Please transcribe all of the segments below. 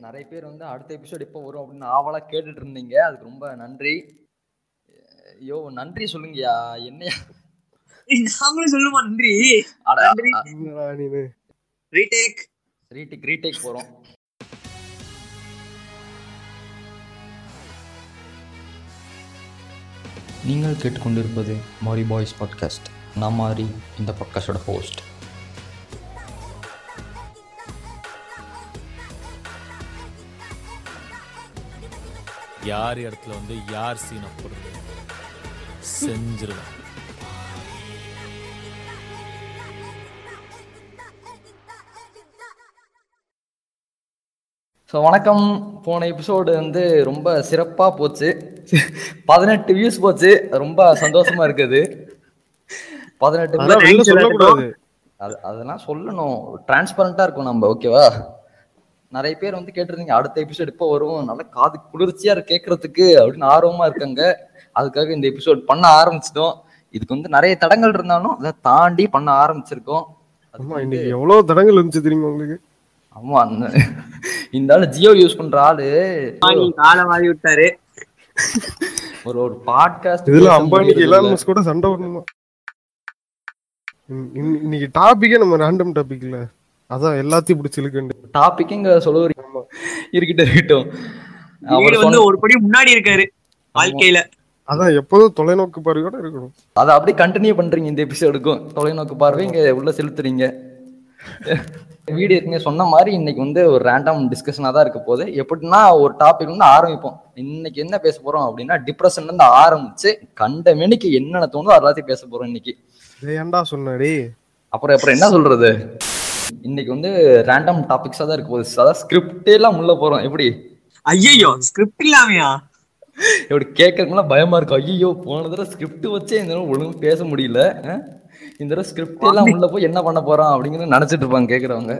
நிறைய பேர் வந்து அடுத்த எபிசோட் எப்போ வரும் அப்படின்னு ஆவலா கேட்டுட்டு இருந்தீங்க. அதுக்கு ரொம்ப நன்றி. ஐயோ நன்றி சொல்லுங்கய்யா. என்னையா நாங்களும் சொல்லுமா நன்றி? ரீடேக் ரீடேக் ரீடேக் போறோம். நீங்கள் கேட்டுக்கொண்டிருப்பது மாரி பாய்ஸ் பாட்காஸ்ட் நான் மாரி இந்த பாட்காஸ்டோட ஹோஸ்ட் யார் இடத்துல வந்து யார் சீனை போடுறது? செஞ்சிருவேன். ஸோ வணக்கம். போன எபிசோடு வந்து ரொம்ப சிறப்பாக போச்சு. பதினெட்டு வியூஸ் போச்சு. ரொம்ப சந்தோஷமா இருக்குது. பதினெட்டு அதெல்லாம் சொல்லணும். டிரான்ஸ்பரண்டா இருக்கும் நம்ம ஓகேவா நிறைய பேர் வந்து கேட்டிருந்தீங்க அடுத்த எபிசோட் எப்போ வரும்? நல்லா காது குளிர்ச்சியா இருக்கு கேட்கறதுக்கு அப்படின்னு ஆர்வமா இருக்காங்க. அதுக்காக இந்த எபிசோட் பண்ண ஆரம்பிச்சிட்டோம். இதுக்கு வந்து நிறைய தடங்கள் இருந்தாலும் அதை தாண்டி பண்ண ஆரம்பிச்சிருக்கோம். ஆமா இன்னைக்கு எவ்வளவு தடங்கள் இருந்துச்சு தெரியுமா உங்களுக்கு? ஆமா இந்த ஆளு ஜியோ யூஸ் பண்ற ஆளு. காலை மாறி விட்டாரு. ஒரு ஒரு பாட்காஸ்ட் இதுல அம்பானிக்கு எலான் மஸ்க் கூட சண்டை வரணுமா இன்- இன்- இன்னைக்கு டாபிக்கே நம்ம ரேண்டம் டாபிக் இல்ல அதான் எல்லாத்தையும் பிடிச்சி இழுக்கண்டு டாபிக் இங்க சொல்லுவீங்க ஆமா. இருக்கட்டும் இருக்கட்டும். அவர் வந்து ஒரு படி முன்னாடி இருக்காரு வாழ்க்கையில. அதான் எப்போதும் தொலைநோக்கு பார்வையோட இருக்கணும். அதை அப்படியே கண்டினியூ பண்றீங்க இந்த எபிசோடுக்கும் தொலைநோக்கு பார்வை இங்க உள்ள செலுத்துறீங்க. வீடியோ இருக்குங்க சொன்ன மாதிரி இன்னைக்கு வந்து ஒரு ரேண்டம் டிஸ்கஷனா தான் இருக்க போகுது. எப்படின்னா ஒரு டாபிக் வந்து ஆரம்பிப்போம். இன்னைக்கு என்ன பேச போறோம் அப்படின்னா டிப்ரெஷன்ல இருந்து ஆரம்பிச்சு கண்ட மெனிக்கு என்னென்ன தோணுதோ எல்லாத்தையும் பேச போறோம் இன்னைக்கு. ஏன்டா சொன்னடி? அப்புறம் அப்புறம் என்ன சொல்றது? இன்னைக்கு வந்து ரேண்டம் டாபிக்ஸா தான் இருக்க போகுது. அதாவது ஸ்கிரிப்டே எல்லாம் உள்ள போறோம். எப்படி? ஐயோ ஸ்கிரிப்ட் இல்லாமையா? இப்படி கேட்கறதுக்குலாம் பயமா இருக்கும். ஐயோ போன தடவை ஸ்கிரிப்ட் வச்சே இந்த தடவை ஒழுங்கு பேச முடியல? இந்த தடவை ஸ்கிரிப்ட் எல்லாம் உள்ள போய் என்ன பண்ண போறோம் அப்படிங்கறது நினைச்சிட்டு இருப்பாங்க கேக்குறவங்க.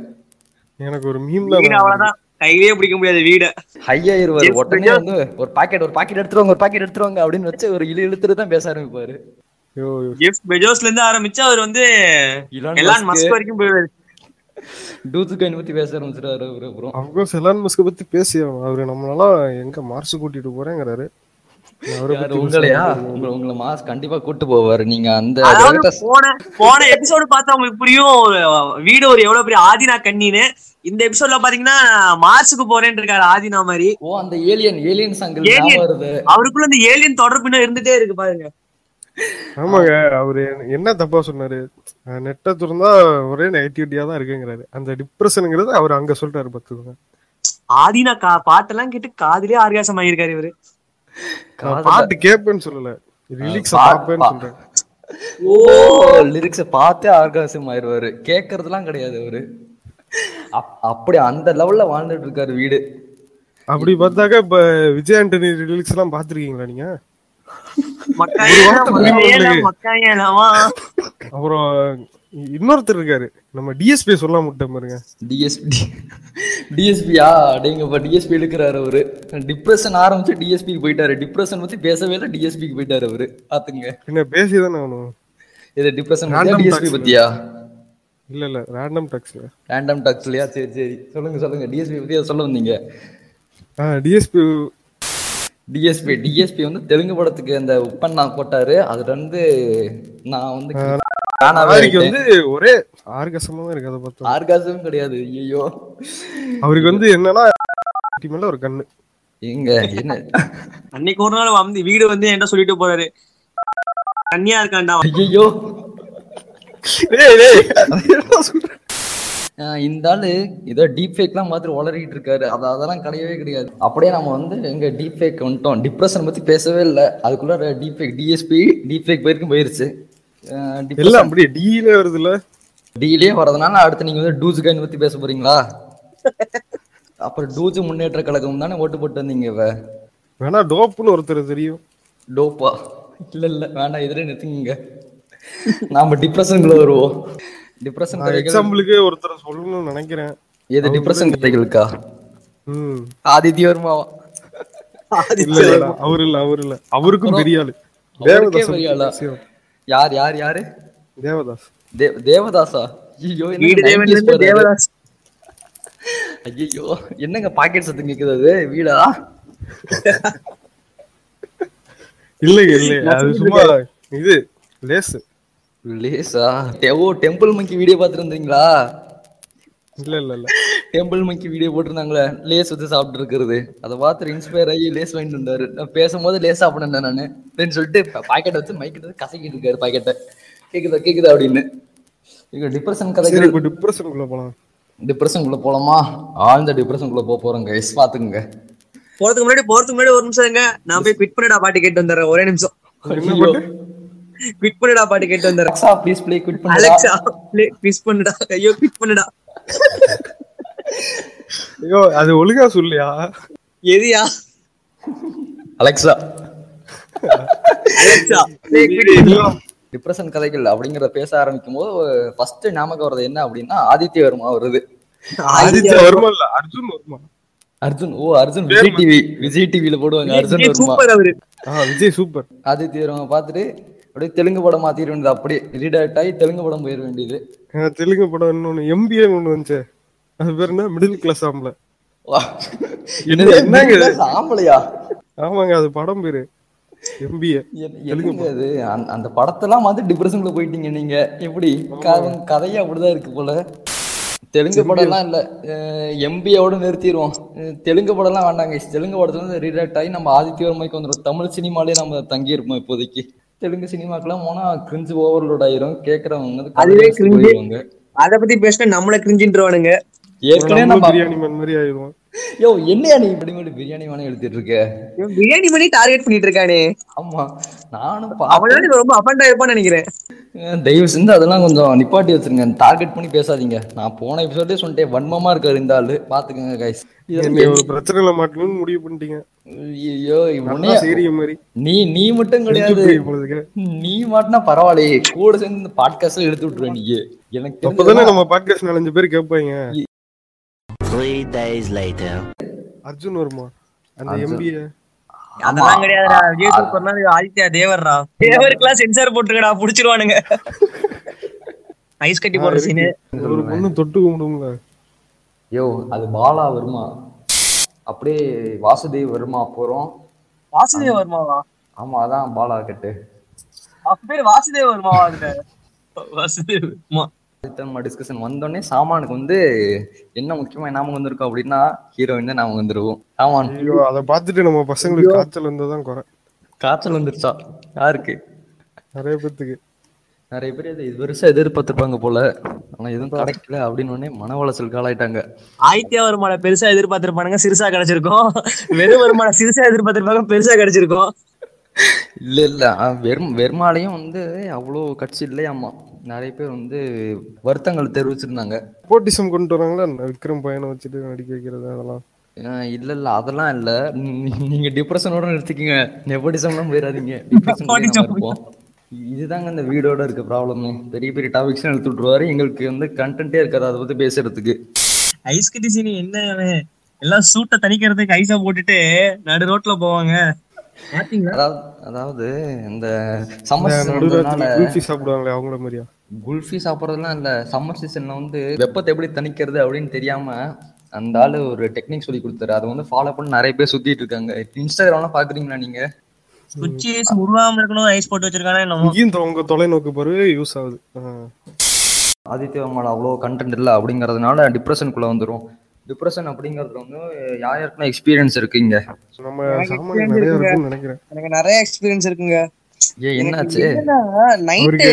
எனக்கு ஒரு மீம் வீடு தான் அவ்வளவுதான். கையிலேயே பிடிக்க முடியாது வீட. ஹையாயிருவாரு Yes, உடனே வந்து ஒரு பாக்கெட் ஒரு பாக்கெட் எடுத்துருவாங்க ஒரு பாக்கெட் எடுத்துருவாங்க அப்படின்னு வச்சு ஒரு இழு இழுத்துட்டு தான் பேச ஆரம்பிப்பாரு. பெஜோஸ்ல இருந்து ஆரம்பிச்சு அவர் வந்து எல்லாம் மஸ்க் வரைக்கும் போயிடுவாரு டூத்துக்கு பத்தி பேச ஆரம்பிச்சிருவாரு அவரு அப்புறம் அப்கோர்ஸ் எலான் மஸ்க பத்தி பேசி. அவரு நம்மளால எங்க மார்ஸ் கூட்டிட்டு போறேங்கிறாரு. உங்களையா. உங்களை மாஸ் கண்டிப்பா கூட்டு போவாரு. நீங்க அந்த போன போன எபிசோடு பார்த்தா உங்களுக்கு புரியும். வீடு ஒரு எவ்வளவு பெரிய ஆதினா கண்ணின்னு. இந்த எபிசோட்ல பாத்தீங்கன்னா மார்ஸுக்கு போறேன்னு இருக்காரு ஆதினா மாதிரி. ஓ அந்த ஏலியன் ஏலியன். வருது. அவருக்குள்ள இந்த ஏலியன் தொடர்பு இன்னும் இருந்துட்டே இருக்கு பாருங்க. ஆமாங்க அவரு என்ன தப்பா சொன்னாரு? நெட்டை திறந்தா ஒரே நெகட்டிவிட்டியா தான் இருக்குங்கிறாரு. அந்த டிப்ரெஷனுங்கிறது அவர் அங்க சொல்லிட்டாரு பாத்துக்கோங்க ஆதினா கா பாட்டெல்லாம் கேட்டு காதுலயே ஆர்காசம் ஆகியிருக்காரு இவரு. காதுல- பாட்டு கேட்பேன்னு சொல்லல. லிரிக்ஸ் பாப்பேன்னு சொல்றேன். ஓ லிரிக்ஸ பார்த்தே ஆர்காசம் ஆயிருவாரு. கேட்கறதுலாம் கிடையாது அவரு. அப்- அப்படி அந்த லெவல்ல வாழ்ந்துட்டு இருக்காரு வீடு. அப்படி பார்த்தாக்க இப்ப விஜய் ஆண்டனி லிரிக்ஸ் எல்லாம் பாத்திருக்கீங்களா நீங்க? அப்புறம் இன்னொருத்தர் இருக்காரு. நம்ம டிஎஸ்பி சொல்ல முட்டேன் பாருங்க. டிஎஸ்பி டிஎஸ்பியா அப்படிங்கப்ப டிஎஸ்பி எடுக்கிறாரு அவரு. டிப்ரெஷன் ஆரம்பிச்சு டிஎஸ்பிக்கு போயிட்டாரு. டிப்ரெஷன் பத்தி பேசவே இல்லை டிஎஸ்பிக்கு போயிட்டாரு அவரு. பாத்துங்க என்ன ஆகணும் இது டிப்ரெஷன் Random டிஎஸ்பி. பத்தியா? இல்ல இல்ல ரேண்டம் டாக்ஸ்ல ரேண்டம் டாக்ஸ்லயா சரி சரி. சொல்லுங்க சொல்லுங்க. டிஎஸ்பி பத்தி சொல்ல வந்தீங்க? டிஎஸ்பி டிஎஸ்பி டிஎஸ்பி வந்து தெலுங்கு படத்துக்கு அந்த உப்பன் நான் போட்டாரு. அதுல இருந்து நான் வந்து அவருக்கு வந்து ஒரே ஆர்கசமா தான் இருக்கு அதை பார்த்தா. ஆர்காசம் கிடையாது. ஐயோ அவருக்கு வந்து என்னன்னா மேல ஒரு கண்ணு. எங்க? என்ன? அன்னைக்கு ஒரு நாள் வந்து வீடு வந்து என்ன சொல்லிட்டு போறாரு. கன்னியா இருக்கான்டா ஐயோ டேய், டேய், சொல்ற? இந்த ஆளு ஏதோ டீப் ஃபேக்லாம் பார்த்துட்டு உளறிட்டு இருக்காரு. அது அதெல்லாம் கிடையவே கிடையாது. அப்படியே நம்ம வந்து எங்க டீப் ஃபேக் வந்துட்டோம். டிப்ரெஷன் பத்தி பேசவே இல்லை. அதுக்குள்ள deep fake DSP deep fake போயிருக்கும் போயிருச்சு. எல்லாம் அப்படியே டீல வருது இல்ல? டீலே வரதுனால அடுத்து நீங்க வந்து டூஸ் கைன் பத்தி பேச போறீங்களா? அப்புறம் டூஸ் முன்னேற்ற கழகம் தானே ஓட்டு போட்டு வந்தீங்க இவ? வேணா டோப்புன்னு ஒருத்தர் தெரியும். டோப்பா? இல்ல இல்ல. வேண்டாம் எதிரே நிறுத்துங்க நாம டிப்ரெஷனுக்குள்ள வருவோம். டிப்ரெஷன் கதைகள். எக்ஸாம்பிளுக்கு ஒருத்தர் சொல்லணும்னு நினைக்கிறேன். எது டிப்ரெஷன் கதைகளுக்கா? ம். ஆதித்ய வர்மாவா இல்ல இல்ல அவர் இல்ல அவர் இல்ல. அவருக்கும் பெரிய ஆளு தேவதாஸ் பெரிய ஆளா? பேசியோம். யார் யார் யாரு? தேவதாஸ். தேவதாசா ஐயோ என்ன வீடு 90s தேவன் இருந்து போறாரு. தேவதாஸ். ஐயோ என்னங்க பாக்கெட் சத்தம் கேக்குது அது? வீடா? இல்லைங்க இல்லைங்க அது சும்மா இது லேஸ் லேசா. டெ- ஓ டெம்பிள் மங்கி வீடியோ பார்த்துருந்தீங்களா? இல்ல இல்ல. இல்ல டெம்பிள் மங்கி வீடியோ போட்டிருந்தாங்களே. லேஸ் வச்சு சாப்பிட்டு இருக்கிறது அதை பார்த்து இன்ஸ்பயர் ஆகி லேஸ் வாங்கிட்டு வந்தாரு. நான் பேசும்போது லேஸ் சாப்பிடுறேன் நானு. அப்படின்னு சொல்லிட்டு பாக்கெட் வச்சு மைக்கிட்ட கசக்கிட்டு இருக்காரு பாக்கெட்டை கேக்குதா கேக்குதா அப்படின்னு. இங்க டிப்ரெஷன் கதைகள் இப்ப டிப்ரெஷனுக்குள்ள போலாம். டிப்ரெஷனுக்குள்ள போலாமா? ஆழ்ந்த டிப்ரெஷனுக்குள்ள போக போறோம் கைஸ் பாத்துக்குங்க போறதுக்கு முன்னாடி போறதுக்கு முன்னாடி ஒரு நிமிஷம் நான் போய் குவிட் பண்ணிடா பாட்டு கேட்டு வந்துடுறேன். ஒரே நிமிஷம். குவிட் பண்ணிடா பாட்டு கேட்டு வந்துடுறேன். அலெக்சா ப்ளீஸ் ப்ளே குவிட் பண்ணு அலெக்சா குவிஸ் பண்ணுடா. ஐயோ குவிட் பண்ணுடா. ஐயோ அது ஒழுங்கா சொல்லியா? எதியா அலெக்சா அலெக்சா. டிப்ரெஷன் கதைகள் அப்படிங்கறத பேச ஆரம்பிக்கும் போது ஃபர்ஸ்ட் ஞாபகம் வருது என்ன அப்படின்னா ஆதித்ய வர்மா வருது. ஆதித்யா வருமா இல்ல அர்ஜுன் வருமா. அர்ஜுன் ஓ அர்ஜுன் விஜய் டிவி விஜய் டிவில போடுவாங்க அர்ஜுன் வர்மா. சூப்பர் அவரு. ஆ விஜய் சூப்பர் ஆதித்ய வர்மா பார்த்துட்டு அப்படியே தெலுங்கு படம் மாத்திர வேண்டியது. அப்படியே ரீடாக்ட் ஆகி தெலுங்கு படம் போயிட வேண்டியது. தெலுங்கு படம் இன்னொன்னு எம்பிஏ ஒண்ணு வந்துச்சு. அது பேர் என்ன? மிடில் கிளாஸ் ஆம்பளை. என்னங்க ஆம்பளையா? ஆமாங்க அது படம் பேரு. எம்பிஏ அது அந்த- படத்தெல்லாம் வந்து டிப்ரெஷன்ல போயிட்டீங்க நீங்க. எப்படி? கதையே அப்படிதான் இருக்கு போல. தெலுங்கு படம்லாம் இல்ல. எம்பியோட நிறுத்திடுவோம் தெலுங்கு படம்லாம் வேண்டாங்க. தெலுங்கு படத்துல இருந்து ரீடாக்ட் ஆகி நம்ம ஆதித்ய வர்மைக்கு வந்துடும் தமிழ் சினிமாலே நம்ம தங்கி இருப்போம் இப்போதைக்கு. தெலுங்கு சினிமாக்கெல்லாம் போனா கிரிஞ்சு ஓவர்லோட் ஆயிரும். கேக்குறவங்க அதுவே. போயிடுவாங்க. அத பத்தி பேசினா நம்மள கிரிஞ்சின்றவானுங்க ஏற்கனவே நம்ம பிரியாணி மண் மாதிரி ஆயிடுவோம். யோ என்னையா நீ இப்படி மட்டும் பிரியாணி வேணா எடுத்துட்டு இருக்க இவன் பிரியாணி பண்ணி டார்கெட் பண்ணிட்டு இருக்கானே. ஆமா நானும் இவன் ரொம்ப அஃபண்டா இருப்பான்னு நினைக்கிறேன். தயவு செஞ்சு அதெல்லாம் கொஞ்சம் நிப்பாட்டி வச்சிருங்க. டார்கெட் பண்ணி பேசாதீங்க. நான் போன எபிசோடே சொல்லிட்டேன். வன்மமா இருக்காரு இந்த ஆளு. பாத்துக்கங்க கைஸ் பிரச்சனையில மாட்டணும்னு முடிவு பண்ணிட்டீங்க. ஐயோ நீ நீ மட்டும் கிடையாது. நீ மாட்டினா பரவாயில்லையே. கூட சேர்ந்து பாட்காஸ்ட்ல எடுத்து விட்டுருவ நீ எனக்கு அப்பதானே நம்ம பாட்காஸ்ட் நாலஞ்சு பேர் கேட்பாங்க. Three days later. அர்ஜுன் வருமா? அந்த. எம்பிஏ அதெல்லாம் கிடையாதுடா. விஜய் சூப்பர்னா இது ஆதித்யா தேவர்ரா. தேவருக்குலாம் சென்சார் போட்டுருக்கடா புடிச்சிருவானுங்க. ஐஸ் கட்டி போடுற சீனு ஒரு பொண்ணு தொட்டு கும்பிடுங்களா யோ அது பாலா வருமா? அப்படியே வாசுதேவ் வருமா போறோம்? வாசுதேவ் வர்மாவா? ஆமா அதான் பாலா கட்டு. அப்ப பேர் வாசுதேவ் வர்மாவா அதுல? வாசுதேவ் வர்மா? நம்ம டிஸ்கஷன் வந்தோடனே சாமானுக்கு வந்து என்ன முக்கியமா நாம வந்திருக்கோம் அப்படின்னா ஹீரோயின் தான் நாம வந்துருவோம் சாமான். ஐயோ அதை பார்த்துட்டு நம்ம பசங்களுக்கு காய்ச்சல் வந்ததான் குறை. காய்ச்சல் வந்துருச்சா? யாருக்கு? நிறைய பேத்துக்கு. நிறைய பேர் இது இது பெருசா எதிர்பார்த்திருப்பாங்க போல. ஆனா எதுவும் கிடைக்கல அப்படின்னு உடனே மன உளைச்சலுக்கு ஆளாயிட்டாங்க ஆதித்யா வருமான பெருசா எதிர்பார்த்திருப்பானுங்க சிறுசா கிடைச்சிருக்கும். வெறும் வருமானம் சிறுசா எதிர்பார்த்திருப்பாங்க பெருசா கிடைச்சிருக்கும். இல்ல இல்ல. வெறும் வெறுமாலையும் வந்து அவ்வளோ கட்சி இல்லையாமா நிறைய பேர் வந்து வருத்தங்கள் தெரிவிச்சிருந்தாங்க. போட்டிசம் கொண்டு வராங்களா? விக்ரம் பையனை வச்சுட்டு நடிக்க வைக்கிறது அதெல்லாம்? இல்ல இல்ல அதெல்லாம் இல்ல. நீங்க டிப்ரெஷனோட நிறுத்திக்கங்க. நெப்போட்டிசம்லாம் போயிடாதீங்க. இதுதாங்க இந்த வீடோட இருக்க ப்ராப்ளமே பெரிய பெரிய டாபிக்ஸ் எடுத்து விட்டுருவாரு. எங்களுக்கு வந்து கண்டென்ட்டே இருக்காது. அதை பத்தி பேசுறதுக்கு. ஐஸ் கட்டி என்ன? எல்லாம் சூட்டை தணிக்கிறதுக்கு ஐஸா போட்டுட்டு நடு ரோட்ல போவாங்க. பாத்தீங்களா? அதாவது அதாவது இந்த குல்ஃபி சாப்பிடுவாங்களே அவங்கள மாதிரியா? குல்ஃபி சாப்பிட்றதுலாம் இல்ல. சம்மர் சீசன்ல வந்து வெப்பத்தை எப்படி தணிக்கிறது அப்படின்னு தெரியாம அந்த ஆளு ஒரு டெக்னிக் சொல்லி கொடுத்தாரு. அதை வந்து ஃபாலோ பண்ணி நிறைய பேர் சுத்திட்டு இருக்காங்க. இன்ஸ்டாகிராம்லாம் பாக்குறீங்களா நீங்க? ஐஸ் உருவாம இருக்கணும் ஐஸ் போட்டு வச்சிருக்கானே என்னமோ. இங்கேயும் உங்க தொலைநோக்கு பார்வை யூஸ் ஆகுது. ஆதித்ய வர்மால அவ்வளோ கண்டென்ட் இல்லை அப்படிங்கறதுனால டிப்ரெஷனுக்குள்ள வந்துரும். டிப்ரெஷன் அப்படிங்கிறது வந்து யார் யாருக்குன்னா எக்ஸ்பீரியன்ஸ் இருக்கு இங்க? நம்ம சாமான் நிறைய இருக்கும்னு நினைக்கிறேன். எனக்கு நிறைய எக்ஸ்பீரியன்ஸ் இருக்குங்க. ஏ என்னாச்சு? நைட்டு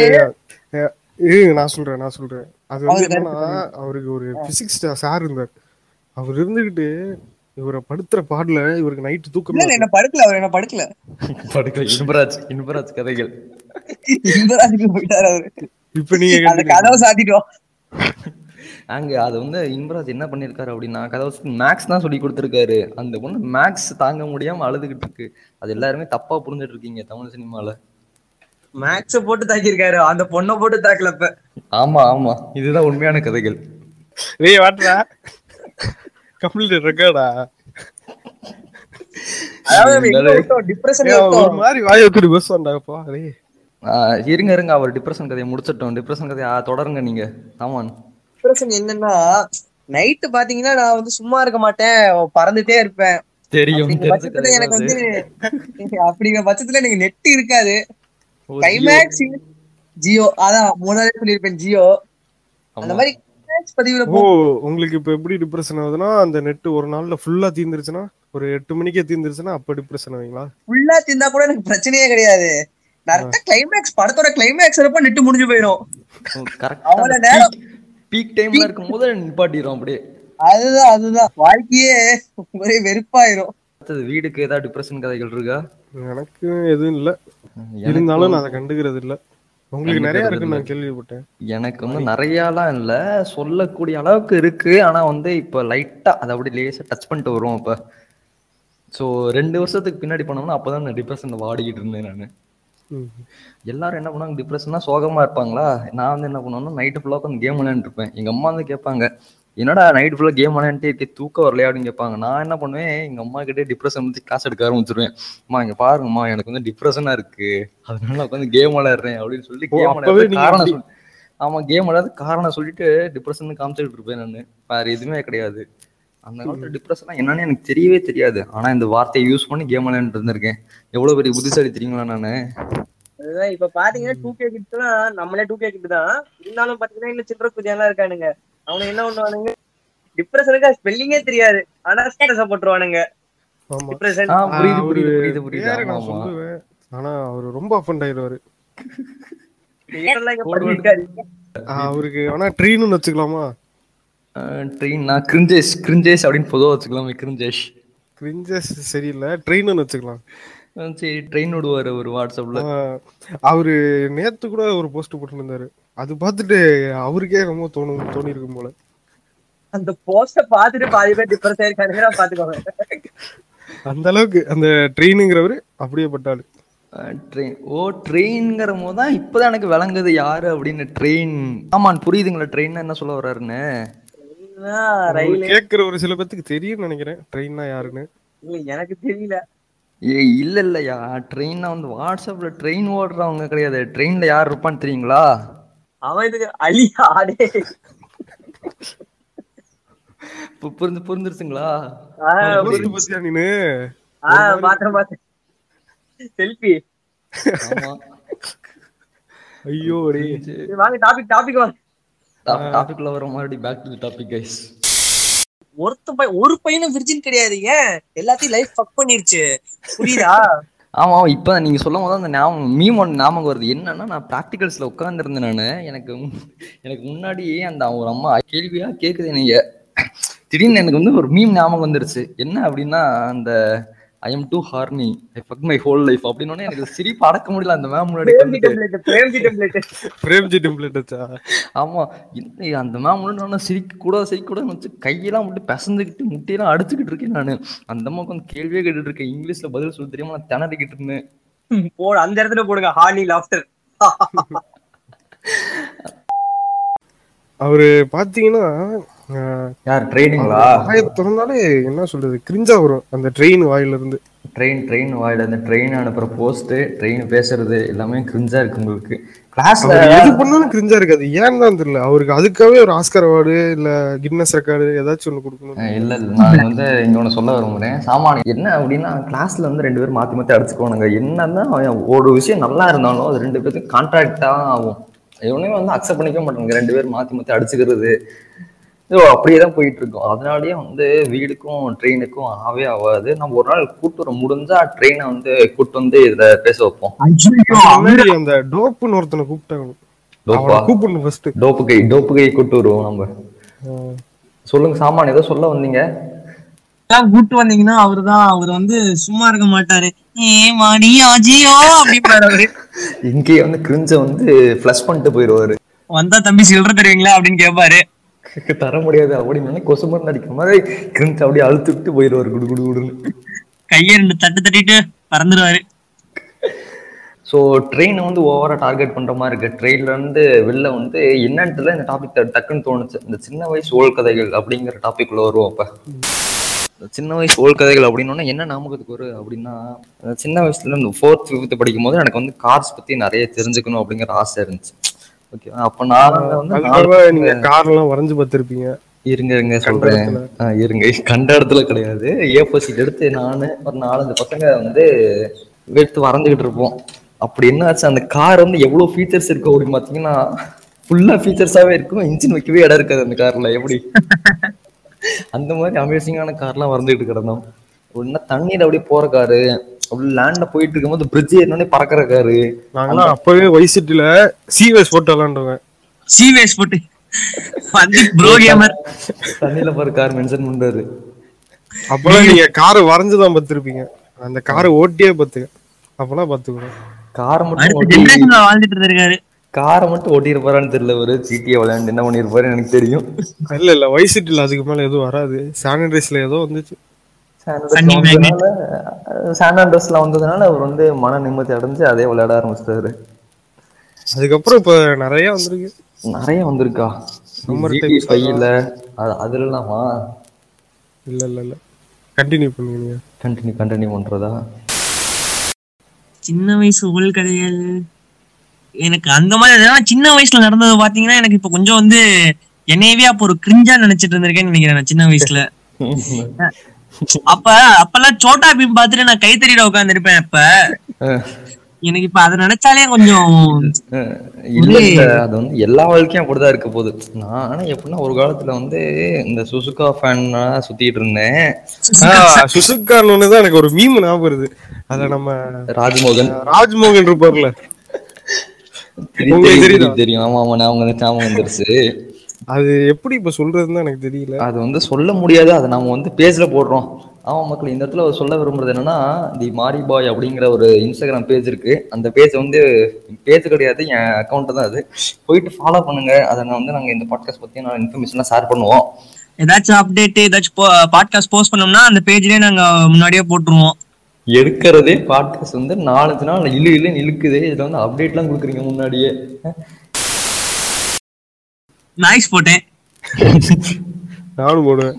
நான் சொல்றேன் நான் சொல்றேன். அது வந்து அவருக்கு என்னன்னா அவருக்கு ஒரு பிசிக்ஸ் சார் இருந்தார். அவர் இருந்துகிட்டு இவரை படுத்துற பாடல இவருக்கு நைட்டு தூக்கம் இல்ல என்ன படுக்கல அவர் என்ன படுக்கல. படுக்கல. இன்பராஜ் இன்பராஜ் கதைகள். இன்பராஜுக்கு போயிட்டாரு அவரு. இப்ப நீங்க அந்த. கதவை சாத்திட்டோம். அங்க அது வந்து இன்பராஜ் என்ன பண்ணிருக்காரு அப்படின்னா கதை மேக்ஸ் தான் சொல்லி கொடுத்துருக்காரு. அந்த பொண்ணு மேக்ஸ் தாங்க முடியாம அழுதுகிட்டு இருக்கு. அது எல்லாருமே தப்பா புரிஞ்சுட்டு இருக்கீங்க தமிழ் சினிமால. மேக்ஸ போட்டு தாக்கியிருக்காரு. அந்த பொண்ணை போட்டு தாக்கல இப்ப ஆமா ஆமா. இதுதான் உண்மையான கதைகள். டேய் வாட்றா கம்ப்ளீட் ரெக்கார்டா இருங்க இருங்க. அவர் டிப்ரெஷன் கதையை முடிச்சிட்டோம். டிப்ரெஷன் கதையை தொடருங்க நீங்க. ஆமான் டிப்ரெஷன் என்னன்னா நைட்டு பாத்தீங்கன்னா நான் வந்து சும்மா இருக்க மாட்டேன். பறந்துட்டே இருப்பேன். தெரியும் எனக்கு வந்து அப்படிங்கிற பட்சத்துல எனக்கு நெட் இருக்காது. கிளைமேக்ஸ் ஜியோ. அதான் முதல்ல சொல்லியிருப்பேன் ஜியோ. அந்த. மாதிரி ஓ உங்களுக்கு இப்ப எப்படி டிப்ரெஷன் ஆகுதுன்னா அந்த நெட் ஒரு நாள்ல ஃபுல்லா தீந்துருச்சுன்னா ஒரு எட்டு மணிக்கே தீந்துருச்சுன்னா அப்ப டிப்ரெஷன் ஆவீங்களா? ஃபுல்லா தின்னா கூட எனக்கு பிரச்சனையே கிடையாது. கரெக்டா கிளைமேக்ஸ் படத்தோட கிளைமேக்ஸ் இருப்ப நெட்டு முடிஞ்சு போயிடும். கரெக்டா அவ்வளவு நேரம். பீக் டைம்ல இருக்கும்போது நிப்பாட்டிடும் அப்படியே. அதுதான் அதுதான். வாழ்க்கையே ஒரே வெறுப்பாயிரும். அடுத்தது வீடுக்கு ஏதாவது டிப்ரெஷன் கதைகள் இருக்கா? எனக்கு எதுவும் இல்ல. இருந்தாலும் நான் அதை கண்டுக்கிறது இல்ல உங்களுக்கு நிறைய இருக்குன்னு. நான் கேள்விப்பட்டேன். எனக்கு வந்து நிறையாலாம் இல்ல. சொல்லக்கூடிய அளவுக்கு இருக்கு. ஆனா வந்து இப்ப லைட்டா அதை அப்படி லேசா டச் பண்ணிட்டு வரும் இப்ப. சோ ரெண்டு வருஷத்துக்கு பின்னாடி போனோம்னா அப்பதான் நான் டிப்ரெஷன்ல வாடிக்கிட்டு இருந்தேன் நானு. எல்லாரும் என்ன பண்ணுவாங்க? டிப்ரெஷன்னா சோகமா இருப்பாங்களா? நான் வந்து என்ன பண்ணுவேன்னா நைட்டு ஃபுல்லா உட்காந்து கேம் விளையாண்டு இருப்பேன். எங்க அம்மா வந்து கேட்பாங்க என்னடா நைட் ஃபுல்லா கேம் விளையாண்டு இருக்கே, தூக்கம் வரலையா அப்படின்னு கேட்பாங்க. நான் என்ன பண்ணுவேன் எங்க அம்மா கிட்டே டிப்ரெஷன் வந்து கிளாஸ் எடுக்க ஆரம்பிச்சிருவேன். அம்மா இங்க பாருங்கம்மா எனக்கு வந்து டிப்ரெஷனா இருக்கு. அதனால உட்காந்து கேம் விளையாடுறேன் அப்படின்னு சொல்லி கேம் விளையாடுறது காரணம் சொல்லி ஆமா கேம் விளையாடு காரணம் சொல்லிட்டு டிப்ரெஷன் காமிச்சிட்டு இருப்பேன் நான். வேற எதுவுமே கிடையாது. அந்த காலத்துல டிப்ரெஷனா என்னன்னு எனக்கு தெரியவே தெரியாது. ஆனா இந்த வார்த்தையை யூஸ் பண்ணி கேம் விளையாண்டு இருந்திருக்கேன். எவ்வளவு பெரிய புத்திசாலி தெரியுங்களா நானு? அதுதான் இப்ப பாத்தீங்கன்னா டூ கே கிட் தான் நம்மளே டூ கே கிட் தான். இருந்தாலும் பாத்தீங்கன்னா இன்னும் சில்லற குதியெல்லாம் இருக்கானுங்க. அவனுங்க என்ன பண்ணுவானுங்க? டிப்ரெஷனுக்கு ஸ்பெல்லிங்கே தெரியாது. ஆனா ஸ்டேட்டஸ போட்டுருவானுங்க. ஆமா. டிப்ரெஷன் ஆ புரியுது அவரு புரியுது நான் சொல்லுவேன். ஆனா அவரு ரொம்ப அஃபண்ட் ஆயிடுவாரு. அவருக்கு ஆனா ட்ரீன்னு வச்சுக்கலாமா? ட்ரெயின் நான் கிரிஞ்சேஷ் கிரிஞ்சேஷ் அப்படின்னு பொதுவாக வச்சுக்கலாமே கிரிஞ்சேஷ். கிரிஞ்சஸ் சரியில்லை ட்ரெயின்னு வச்சுக்கலாம். சரி ட்ரெயின் விடுவாரு ஒரு வாட்ஸ்அப்ல. அவரு நேத்து கூட ஒரு போஸ்ட் போட்டுருந்தாரு. அது பார்த்துட்டு அவருக்கே ரொம்ப தோணும் தோணி இருக்கும் போல. அந்த போஸ்ட பாத்துட்டு பாதி பேர் டிப்ரெஸ் ஆயிருக்கானுங்க பாத்துக்கோங்க அந்த அளவுக்கு அந்த ட்ரெயினுங்கிறவரு அப்படியே பட்டாளு ட்ரெயின் ஓ ட்ரெயின்ங்கிற போது தான் இப்போதான் எனக்கு விளங்குது யாரு அப்படின்னு ட்ரெயின் ஆமாம் புரியுதுங்களா ட்ரெயின் என்ன சொல்ல வர்றாருன்னு. ரயில் கேட்கிற ஒரு சில பேத்துக்கு தெரியும்னு நினைக்கிறேன் ட்ரெயின்னா யாருன்னு. இல்ல எனக்கு தெரியல. ஏ இல்ல இல்லையா ட்ரெயின்னா வந்து வாட்ஸ்அப்ல ட்ரெயின் ஓடுறவங்க கிடையாது. ட்ரெயின்ல யார் இருப்பான்னு தெரியுங்களா? அவன் இதுக்கு அலி ஆடே புரிஞ்சு புரிஞ்சிருச்சுங்களா நீனு? பாத்தேன் பாத்தேன். செல்ஃபி ஐயோ வாங்க டாபிக் டாபிக் வாங்க டாபிக்ல வர மாதிரி பேக் டு டாபிக் கைஸ் ஒருத்த பையன் ஒரு பையனும் விர்ஜின் கிடையாது ஏன்? எல்லாத்தையும் லைஃப் ஃபக் பண்ணிருச்சு. புரியுதா? ஆமா இப்போ நீங்க சொல்லும் போது அந்த ஞாபகம் மீம் ஒன்று ஞாபகம் வருது. என்னன்னா நான் ப்ராக்டிகல்ஸ்ல உட்காந்துருந்தேன் நான். எனக்கு எனக்கு முன்னாடியே அந்த ஒரு அம்மா கேள்வியா கேக்குது நீங்க திடீர்னு எனக்கு வந்து ஒரு மீம் ஞாபகம் வந்துருச்சு. என்ன அப்படின்னா அந்த I am too horny I fuck my whole life அப்படின்னு எனக்கு சிரிப்பு அடக்க முடியல அந்த மேம் முன்னாடி பிரேம்ஜி டெம்ப்ளேட் பிரேம்ஜி டெம்ப்ளேட் ஆமா. அந்த மேம் முன்னாடி சிரிக்க கூட சிரிக்க கூட வச்சு கையெல்லாம் மட்டும் பிசந்துக்கிட்டு முட்டையெல்லாம் அடிச்சுக்கிட்டு இருக்கேன் நான். அந்த அம்மாவுக்கு வந்து கேள்வியே கேட்டுட்டு இருக்கேன். இங்கிலீஷ்ல பதில் சொல்ல தெரியாம? நான் திணறிக்கிட்டு இருந்தேன். போடு அந்த இடத்துல போடுங்க. ஹார்னி லாஃப்டர் அவரு பாத்தீங்கன்னா யார் ட்ரெயினுங்களா வாயை திறந்தாலே என்ன சொல்றது கிரிஞ்சா வரும். அந்த ட்ரெயின் வாயில இருந்து ட்ரெயின் ட்ரெயின் வாயில அந்த ட்ரெயின் அனுப்புற போஸ்ட் ட்ரெயின் பேசுறது எல்லாமே கிரிஞ்சா இருக்கு உங்களுக்கு. கிளாஸ்ல எது பண்ணாலும் கிரிஞ்சா இருக்காது. ஏன்னு தான் தெரியல. அவருக்கு அதுக்காகவே ஒரு ஆஸ்கர் அவார்டு இல்ல கின்னஸ் ரெக்கார்டு ஏதாச்சும் ஒண்ணு கொடுக்கணும். இல்ல இல்ல. நான் வந்து இங்க ஒண்ணு சொல்ல விரும்புறேன். சாமானியம் என்ன அப்படின்னா கிளாஸ்ல வந்து ரெண்டு பேரும் மாத்தி மாத்தி அடிச்சுக்குவானுங்க. என்னன்னா ஒரு விஷயம் நல்லா இருந்தாலும் அது ரெண்டு பேருக்கு கான்ட்ராக்டா ஆகும். இவனையும் வந்து அக்செப்ட் பண்ணிக்க மாட்டாங்க ரெண்டு பேரும் மாத்தி மாத்தி அடிச்சுக்கிறது. இது அப்படியே தான் போயிட்டு இருக்கோம் அதனாலயே வந்து வீடுக்கும் ட்ரெயினுக்கும் ஆவே ஆகாது நம்ம ஒரு நாள் கூட்டு வர முடிஞ்சா ட்ரெயினை வந்து கூட்டு வந்து இத பேச வைப்போம். அந்த டோப்புன்னு ஒருத்தனை கூப்பிட்டாங்க. டோப்பா? அவனை கூப்பிடணும் ஃபர்ஸ்ட் டோப்பு கை டோப்பு கை கூட்டு வருவோம் நம்ம. சொல்லுங்க சாமான் ஏதோ சொல்ல வந்தீங்க? கூட்டு வந்தீங்கன்னா அவர்தான் அவர் வந்து சும்மா இருக்க மாட்டாரு. ஏ மாடி அஜியோ அப்படிம்பாரு அவரு. இங்கேயே வந்து கிரிஞ்ச வந்து ஃப்ளஷ் பண்ணிட்டு போயிடுவாரு. வந்தா தம்பி சில்லற தருவீங்களா அப்படின்னு கேட்பாரு தர முடியாது. அப்படின்னு கொசு மருந்து அடிக்கிற மாதிரி கிரிஞ்ச் அப்படியே அழுத்து விட்டு போயிடுவாரு. குடு குடு குடுன்னு. கையை ரெண்டு தட்டு தட்டிட்டு பறந்துடுவாரு ஸோ ட்ரெயினை வந்து ஓவரா டார்கெட் பண்ற மாதிரி இருக்கு. ட்ரெயின்ல இருந்து வெளில வந்து என்னன்ட்டுல இந்த டாபிக் டக்குன்னு தோணுச்சு. இந்த சின்ன வயசு ஓல் கதைகள் அப்படிங்கிற டாபிக் உள்ள வருவோம் அப்ப. சின்ன வயசு ஓல் கதைகள் அப்படின்னோன்னா என்ன ஞாபகத்துக்கு வரும் அப்படின்னா சின்ன வயசுல இந்த ஃபோர்த் ஃபிஃப்த் படிக்கும் போது எனக்கு வந்து கார்ஸ் பத்தி நிறைய தெரிஞ்சுக்கணும் அப்படிங்கிற ஆசை இருந்துச்சு. ஓகே அப்ப நான் வந்து நீங்க கார் எல்லாம் வரைஞ்சு பார்த்திருப்பீங்க. இருங்க இருங்க சொல்றேன். இருங்க. கண்ட இடத்துல கிடையாது. ஏ சீட் எடுத்து நானு ஒரு நாலஞ்சு பசங்க வந்து எடுத்து வரைஞ்சுக்கிட்டு இருப்போம். அப்படி என்ன ஆச்சு? அந்த கார் வந்து எவ்வளவு ஃபீச்சர்ஸ் இருக்கு அப்படின்னு பாத்தீங்கன்னா ஃபுல்லா ஃபீச்சர்ஸாவே இருக்கும். இன்ஜின் வைக்கவே இடம் இருக்காது அந்த கார்ல எப்படி? அந்த மாதிரி அமேசிங்கான கார்லாம் வரைஞ்சுக்கிட்டு கிடந்தோம். ஒன்னா தண்ணீர் அப்படியே போற காரு அப்படி லேண்ட்ல போயிட்டு இருக்கும்போது பிரிட்ஜ் ஏறினோடனே பறக்கிற காரு. நாங்களாம் அப்பவே வைசிட்டில சிஎஸ் போட்டு விளாண்டுவேன் சீவேஸ் போட்டு ப்ரோ கேமர் தண்ணியில போற கார் மென்ஷன் பண்றாரு. அப்பெல்லாம் நீங்க காரை வரைஞ்சுதான் பார்த்திருப்பீங்க. அந்த காரை ஓட்டியே பார்த்துக்க. அப்பெல்லாம் பார்த்துக்கணும். காரை மட்டும் வாழ்ந்துட்டு இருந்திருக்காரு காரை மட்டும் ஓட்டியிருப்பாரான்னு தெரியல ஒரு ஜிடிஏ விளையாண்டு என்ன பண்ணிருப்பாரு எனக்கு தெரியும். இல்ல இல்ல வைசிட்டில அதுக்கு மேல எதுவும் வராது. சானிடைஸ்ல ஏதோ வந்துச்சு. Sunny magnet. சான் ஆண்ட்ரஸ்ல வந்ததுனால அவர் வந்து மன நிம்மதி அடைஞ்சு அதே விளையாட ஆரம்பிச்சிட்டாரு. அதுக்கப்புறம் இப்ப நிறைய வந்திருக்கு. நிறைய வந்திருக்கா. ஃபைவ்ல அதுல எல்லாமா இல்ல இல்ல இல்ல. கண்டினியூ பண்ணுங்க நீங்க கண்டினியூ கண்டினியூ பண்றதா? சின்ன வயசு உள் கதைகள். எனக்கு அந்த மாதிரி அதெல்லாம் சின்ன வயசுல நடந்தது பாத்தீங்கன்னா எனக்கு இப்ப கொஞ்சம் வந்து என்னையவே அப்ப ஒரு கிரிஞ்சா நினைச்சிட்டு இருந்திருக்கேன்னு நினைக்கிறேன் நான் சின்ன வயசுல. அப்ப அப்பெல்லாம் சோட்டா பீம் பார்த்துட்டு நான் கைத்தறியில உட்காந்துருப்பேன் அப்ப. எனக்கு இப்ப அதை நினைச்சாலே கொஞ்சம் இல்ல அது வந்து எல்லா வாழ்க்கையும் அப்படிதான் இருக்க போகுது. நான் ஆனா எப்படின்னா ஒரு காலத்துல வந்து இந்த சுசுகா ஃபேன்னா சுத்திட்டு இருந்தேன். சுசுக்கான்னு ஒண்ணுதான் எனக்கு ஒரு மீம் ஞாபகம் வருது. அதுல நம்ம ராஜ்மோகன். ராஜ்மோகன் இருப்பார்ல. தெரியும், உங்களுக்கு தெரியும்? தெரியும். ஆமா ஆமா ஞாபகம் வந்து ஞாபகம் வந்துருச்சு. அது எப்படி இப்ப சொல்றதுன்னு எனக்கு தெரியல. அது வந்து சொல்ல முடியாது. அதை நம்ம வந்து பேஜ்ல போடுறோம். ஆமா மக்கள் இந்த இடத்துல ஒரு சொல்ல விரும்புறது என்னன்னா தி மாரி பாய் அப்படிங்கிற ஒரு இன்ஸ்டாகிராம் பேஜ் இருக்கு. அந்த பேஜ் வந்து பேஜ் கிடையாது என் அக்கௌண்ட் தான் அது. போயிட்டு ஃபாலோ பண்ணுங்க. அதை நான் வந்து நாங்க இந்த பாட்காஸ்ட் பத்தி நான் இன்ஃபர்மேஷன்லாம் ஷேர் பண்ணுவோம். ஏதாச்சும் அப்டேட் ஏதாச்சும் பாட்காஸ்ட் போஸ்ட் பண்ணோம்னா அந்த பேஜ்லயே நாங்க முன்னாடியே போட்டுருவோம். எடுக்கிறதே பாட்காஸ்ட் வந்து நாலஞ்சு நாள் இழு இழுன்னு இழுக்குது. இதுல வந்து அப்டேட்லாம் கொடுக்குறீங்க முன்னாடியே. நாய்ஸ் போட்டேன். நானும் போடுவேன்.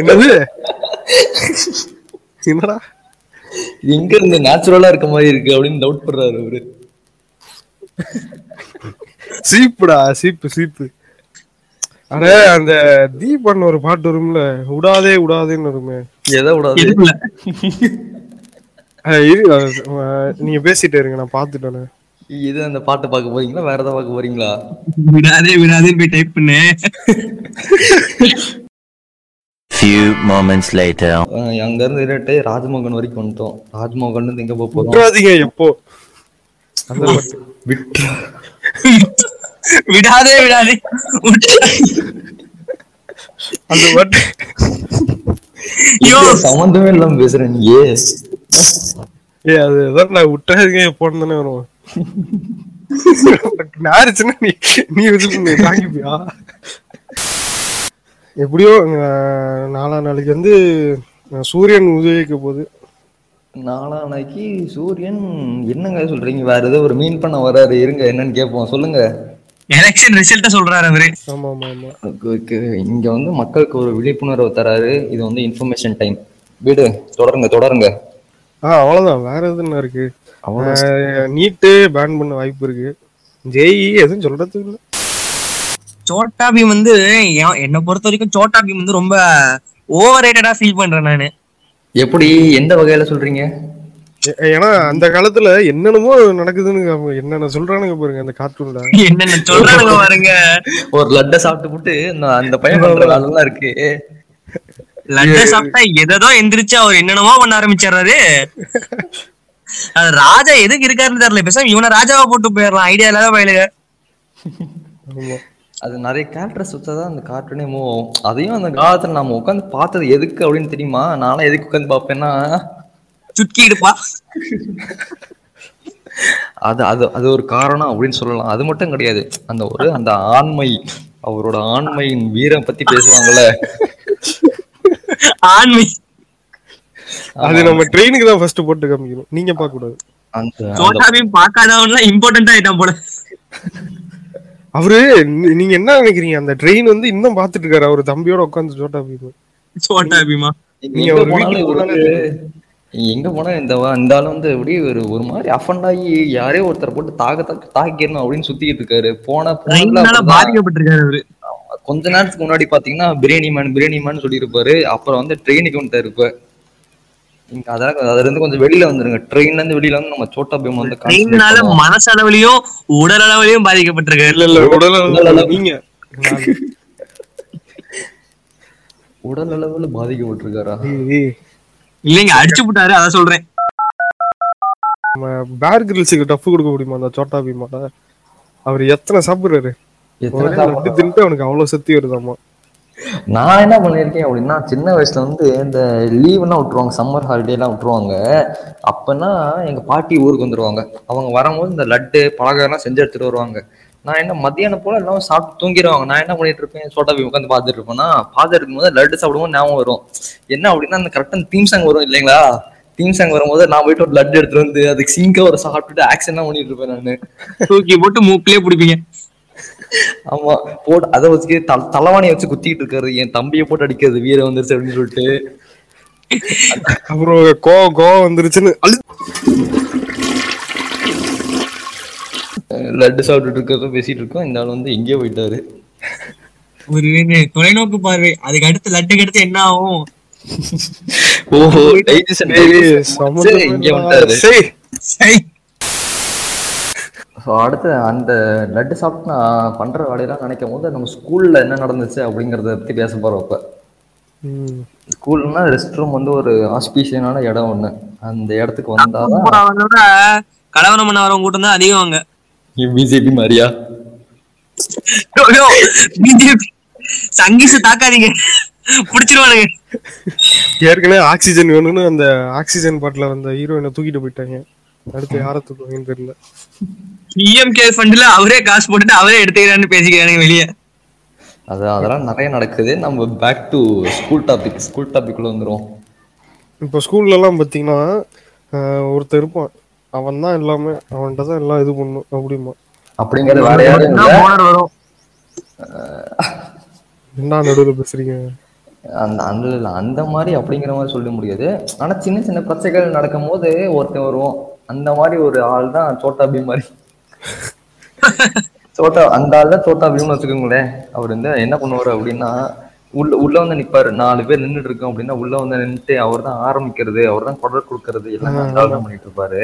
என்னது? என்னடா? எங்க இருந்து நேச்சுரலா இருக்க மாதிரி இருக்கு அப்படின்னு டவுட் பண்றாரு அவரு. சீப்புடா சீப்பு சீப்பு. அட அந்த தீபன் ஒரு பாட்டு வரும்ல விடாதே விடாதேன்னு வருமே. எதை விடாது நீங்க பேசிட்டே இருங்க நான் பாத்துட்டேன் இது அந்த பாட்டு பார்க்க போறீங்களா? வேற ஏதாவது பார்க்க போறீங்களா? விடாதே விடாதேன்னு போய் டைப் பண்ணு. Few moments later. அங்க இருந்து இருட்டு ராஜ்மோகன் வரைக்கும் வந்துட்டோம். ராஜ்மோகன் இருந்து எங்க போக போறோம்? விட்டுறாதீங்க எப்போ? விடாதே விடாதே. அந்த பாட்டு ஐயோ சம்மந்தமே இல்லாம பேசுறேன் நீ ஏ அது அதான் நான் விட்டுறாதீங்க எப்போன்னு தானே வரும் நாரிச்சுன்னா நீ நீ எப்படியோ நாலாம் நாளைக்கு வந்து சூரியன் உதவிக்க போகுது. நாளானைக்கு சூரியன் என்னங்க சொல்றீங்க? வேற ஏதோ ஒரு மீன் பண்ண வராரு இருங்க என்னன்னு கேட்போம். சொல்லுங்க. எலெக்ஷன் ரிசல்ட்ட சொல்றாரு அவரு. ஆமா ஆமா ஆமா. இங்க வந்து மக்களுக்கு ஒரு விழிப்புணர்வு தராரு. இது வந்து இன்ஃபர்மேஷன் டைம் வீடு தொடருங்க தொடருங்க. ஆ அவ்வளவுதான். வேற எது என்ன இருக்கு? நீட்டு பேன் பண்ண வாய்ப்பு இருக்கு. ஜேஇ எதுவும் சொல்றதுக்கு இல்ல. சோட்டா பீம் வந்து என்- என்னை பொறுத்த வரைக்கும் சோட்டா பீம் வந்து ரொம்ப ஓவர் ரேட்டடா ஃபீல் பண்றேன் நானு. எப்படி எந்த வகையில சொல்றீங்க? ஏன்னா அந்த காலத்துல என்னென்னமோ நடக்குதுன்னு என்னென்ன சொல்றானுங்க பாருங்க அந்த கார்ட்டூன்ல என்னென்ன சொல்றானுங்க பாருங்க. ஒரு லட்டை சாப்பிட்டு போட்டு அந்த பையன் பண்ற வேலைலாம் இருக்கு. லட்ட சாப்பிட்டா எதோ எந்திரிச்சு அவர் என்னென்னமோ பண்ண ஆரம்பிச்சாரு ராஜா எதுக்கு இருக்காருன்னு தெரியல. பேசாம இவனை ராஜாவா போட்டு போயிடலாம். ஐடியா இல்லாத பயிலுங்க அது நிறைய கேரக்டர்ஸ் வச்சாதான் அந்த கார்ட்டூனே மூவ் ஆகும். அதையும் அந்த காலத்துல நாம உட்காந்து பார்த்தது எதுக்கு அப்படின்னு தெரியுமா? நானும் எதுக்கு உட்காந்து பார்ப்பேன்னா? சுட்கி எடுப்பா அது அது அது ஒரு காரணம் அப்படின்னு சொல்லலாம். அது மட்டும் கிடையாது. அந்த ஒரு அந்த ஆண்மை அவரோட ஆண்மையின் வீரம் பத்தி பேசுவாங்கல்ல. ஆண்மை. அது நம்ம ட்ரெயினுக்கு தான் ஃபர்ஸ்ட் போட்டு காமிக்கணும். நீங்க பார்க்க கூடாது அந்த அந்த- சோட்டா பீம் பார்க்காதவன்லாம் இம்பார்ட்டன்ட் ஆயிட்டான் போல. அவரு நீங்க என்ன நினைக்கிறீங்க? அந்த ட்ரெயின் வந்து இன்னும் பாத்துட்டு இருக்காரு அவரு தம்பியோட உட்காந்து சோட்டா பீம் சோட்டா பீமா நீங்க ஒரு வீட்டுக்கு எங்க போனா இந்த இந்த ஆளு வந்து அப்படியே ஒரு ஒரு மாதிரி அஃபண்ட் ஆகி யாரையோ ஒருத்தரை போட்டு தாக்க தாக்க தாக்கிடணும் அப்படின்னு சுத்திக்கிட்டு இருக்காரு. போன. பாதிக்கப்பட்டிருக்காரு அவரு. கொஞ்ச நேரத்துக்கு முன்னாடி பாத்தீங்கன்னா பிரியாணி மேன் பிரியாணி மேன் சொல்லியிருப்பாரு. அப்புறம் வந்து ட்ரெயினுக்கு வந்துட்டாரு இப்ப. இங்க அதெல்லாம் அதுல இருந்து கொஞ்சம் வெளியில வந்துருங்க. ட்ரெயின்ல இருந்து வெளியில வந்து நம்ம சோட்டா பீம் வந்து பண்ணுவோம். மனசளவுலயும் உடல் அளவுலயும் பாதிக்கப்பட்டிருக்காரு இல்ல இல்ல உடல். நீங்க. உடல் அளவுல பாதிக்கப்பட்டிருக்காரா? இல்லைங்க அடிச்சு விட்டாரு அதான் சொல்றேன். நம்ம பேர் கிரில்ஸுக்கு டஃப் கொடுக்க முடியுமா அந்த சோட்டா பீமால அவர் எத்தனை சாப்பிடுறாரு? தின்ட்டு அவனுக்கு அவ்வளவு சக்தி வருதாமா? நான் என்ன பண்ணியிருக்கேன் அப்படின்னா சின்ன வயசுல வந்து இந்த லீவ்லாம் விட்டுருவாங்க சம்மர் ஹாலிடேலாம் விட்டுருவாங்க. அப்பன்னா எங்க பாட்டி ஊருக்கு வந்துருவாங்க. அவங்க வரும்போது இந்த லட்டு பலகாரம்லாம் செஞ்சு எடுத்துட்டு வருவாங்க. நான் என்ன மத்தியானம் போல எல்லாம் சாப்பிட்டு தூங்கிடுவாங்க நான் என்ன பண்ணிட்டு இருப்பேன் சோட்டா பீம் உட்காந்து பார்த்துட்டு இருப்பேன்னா பார்த்துட்டு இருக்கும்போது லட்டு சாப்பிடும்போது ஞாபகம் வரும். என்ன அப்படின்னா அந்த கரெக்டாக தீம் சாங் வரும் இல்லைங்களா? தீம் சாங் வரும்போது நான் போயிட்டு ஒரு லட்டு எடுத்துட்டு வந்து அதுக்கு சிங்கா ஒரு சாப்பிட்டுட்டு ஆக்ஷன்லாம் பண்ணிட்டு இருப்பேன் நான். தூக்கி போட்டு மூக்கிலே பிடிப்பீங்க. ஆமா போட்டு அதை வச்சு தல தலைவாணியை வச்சு குத்திட்டு இருக்காரு. என் தம்பியை போட்டு அடிக்கிறது வீர வந்துருச்சு அப்படின்னு சொல்லிட்டு. அப்புறம் கோவம் கோவம் வந்துருச்சுன்னு. லட்டு சாப்பிட்டுட்டு இருக்கிறத பேசிட்டு இருக்கோம். இந்த ஆள் வந்து எங்கேயோ போயிட்டாரு. ஒரு தொலைநோக்கு பார்வை. அதுக்கு அடுத்து லட்டுக்கு அடுத்து என்ன ஆகும்? ஓஹோ சரி, இங்க. வந்தாரு சரி. ஸோ அடுத்து அந்த லட்டு சாப்பிட்டு நான் பண்ற வேலையெல்லாம் நினைக்கும் போது நம்ம ஸ்கூல்ல என்ன நடந்துச்சு அப்படிங்கறத பத்தி பேச போறோம் இப்ப. ஸ்கூல்னா ரெஸ்ட் ரூம் வந்து ஒரு ஆஸ்பீஷியனான இடம் ஒண்ணு. அந்த இடத்துக்கு வந்தாதான் கலவரம் பண்ண வரவங்க கூட்டம் தான் அதிகம் அங்க. பிஜேபி மாதிரியா? பிஜேபி சங்கீச தாக்காதீங்க. புடிச்சிருவானுங்க ஏற்கனவே ஆக்சிஜன் வேணும்னு அந்த ஆக்சிஜன் பாட்டில வந்த ஹீரோயினை தூக்கிட்டு போயிட்டாங்க. அடுத்து யாரை தூக்குவாங்கன்னு தெரியல. பிஎம்கே ஃபண்ட்ல அவரே காசு போட்டுட்டு அவரே எடுத்துக்கிறான்னு பேசிக்கிறானுங்க வெளியே. அது அதெல்லாம் நிறைய நடக்குது. நம்ம back to school topic school டாபிக்ல வந்துரும் இப்போ ஸ்கூல்ல எல்லாம் பாத்தீங்கன்னா ஆஹ், ஒருத்தன் இருப்பான். அவன் தான் எல்லாமே அவன்கிட்ட தான் எல்லாம் இது பண்ணும் அப்படிமா அப்படிங்கறது வேற யாரும் இல்ல. என்ன நடுவில் பேசுறீங்க. அந்த அந்த அந்த மாதிரி அப்படிங்கிற மாதிரி சொல்ல முடியாது. ஆனா சின்ன சின்ன பிரச்சனைகள் நடக்கும் போது ஒருத்தன் வருவோம் அந்த மாதிரி ஒரு ஆள் தான் சோட்டா பீம் மாதிரி சோட்டா அந்த ஆள் தான் சோட்டா பீம்னு வச்சுக்கோங்களேன். அவர் வந்து என்ன பண்ணுவாரு அப்படின்னா உள்ள உள்ள வந்து நிப்பாரு. நாலு பேர் நின்னுட்டு இருக்கோம் அப்படின்னா உள்ள வந்து நின்னுட்டு அவர் தான் ஆரம்பிக்கிறது அவர் தான் குரல் கொடுக்கறது எல்லாமே அந்த ஆள் தான் பண்ணிட்டு இருப்பாரு.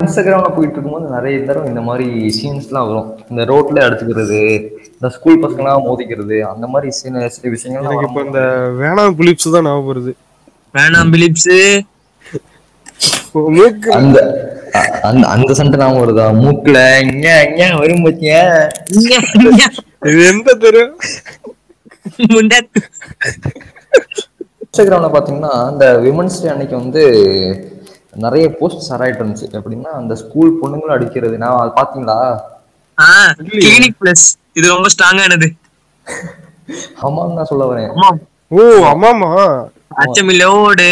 இன்ஸ்டாகிராம்ல போயிட்டு இருக்கும்போது நிறைய தடவை இந்த மாதிரி சீன்ஸ்லாம் வரும். இந்த ரோட்ல அடிச்சுக்கிறது இந்த ஸ்கூல் பசங்களாம் மோதிக்கிறது அந்த மாதிரி விஷயங்கள்லாம் எனக்கு இப்போ இந்த வேணாம் பிலிப்ஸ் தான் ஞாபகம் வருது. வேணாம் பிலிப்ஸ் மூக்கு அந்த அந்த அந்த சண்டை நாம வருதா? மூக்குல இங்க இங்க வரும் இது எந்த தெரு? இன்ஸ்டாகிராம்ல பாத்தீங்கன்னா இந்த விமன்ஸ் டே அன்னைக்கு வந்து நிறைய போஸ்ட் சராயிட்டு இருந்துச்சு. எப்படின்னா அந்த ஸ்கூல் பொண்ணுங்களும் அடிக்கிறது. நான் அது பாத்தீங்களா? கிளினிக் பிளஸ் இது ரொம்ப ஸ்ட்ராங்கானது ஆமான்னு நான் சொல்ல வரேன். ஓ ஆமாமா அச்சமில்லோடு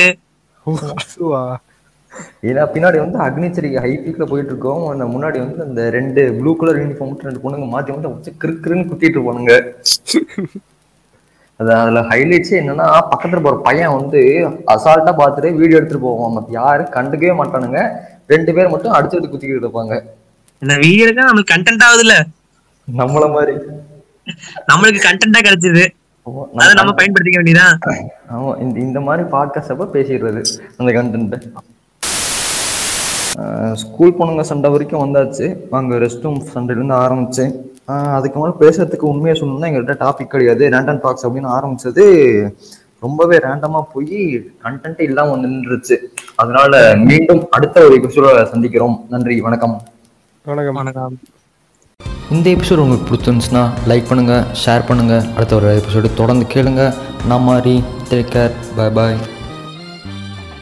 ஏன்னா பின்னாடி வந்து அக்னிச்சரிக்கை ஹை பீக்ல போயிட்டு இருக்கோம் அந்த முன்னாடி வந்து அந்த ரெண்டு ப்ளூ கலர் யூனிஃபார்ம் ரெண்டு பொண்ணுங்க மாத்தி மாத்தி வச்சு கிறுக்கிறுன்னு குத்திட்டு போனுங்க அது அதுல ஹைலைட்ஸே என்னன்னா பக்கத்துல போற பையன் வந்து அசால்ட்டா பார்த்துட்டு வீடியோ எடுத்துட்டு போவான். மத்த யாரும் கண்டுக்கவே மாட்டானுங்க. ரெண்டு பேர் மட்டும் அடிச்சுட்டு குத்திக்கிட்டு இருப்பாங்க. இந்த வீடியோக்கு நம்மளுக்கு கண்டென்ட் ஆகுது இல்ல நம்மள மாதிரி. நம்மளுக்கு கண்டென்ட்டா கிடைச்சது. அதை நம்ம பயன்படுத்திக்க வேண்டியதான் ஆமா இந்த இந்த மாதிரி பாட்காஸ்ட் அப்ப பேசிடுறது அந்த கண்டென்ட் ஸ்கூல் பொண்ணுங்க சண்டை வரைக்கும் வந்தாச்சு. அங்க ரெஸ்ட் ரூம் சண்டையிலேருந்து ஆரம்பிச்சு அதுக்கு மேலே பேசுறதுக்கு உண்மையை சொல்லணும்னா எங்கள்கிட்ட டாபிக் கிடையாது. ரேண்டம் டாக்ஸ் அப்படின்னு ஆரம்பிச்சது ரொம்பவே ரேண்டமா போய் கண்டென்ட் இல்லாம வந்து நின்றுச்சு. அதனால மீண்டும் அடுத்த ஒரு எபிசோட சந்திக்கிறோம். நன்றி வணக்கம். வணக்கம். வணக்கம். இந்த எபிசோட் உங்களுக்கு பிடிச்சிருந்துச்சுன்னா லைக் பண்ணுங்கள் ஷேர் பண்ணுங்கள் அடுத்த ஒரு எபிசோடு தொடர்ந்து கேளுங்க. நான் மாதிரி டேக் கேர் பை பாய்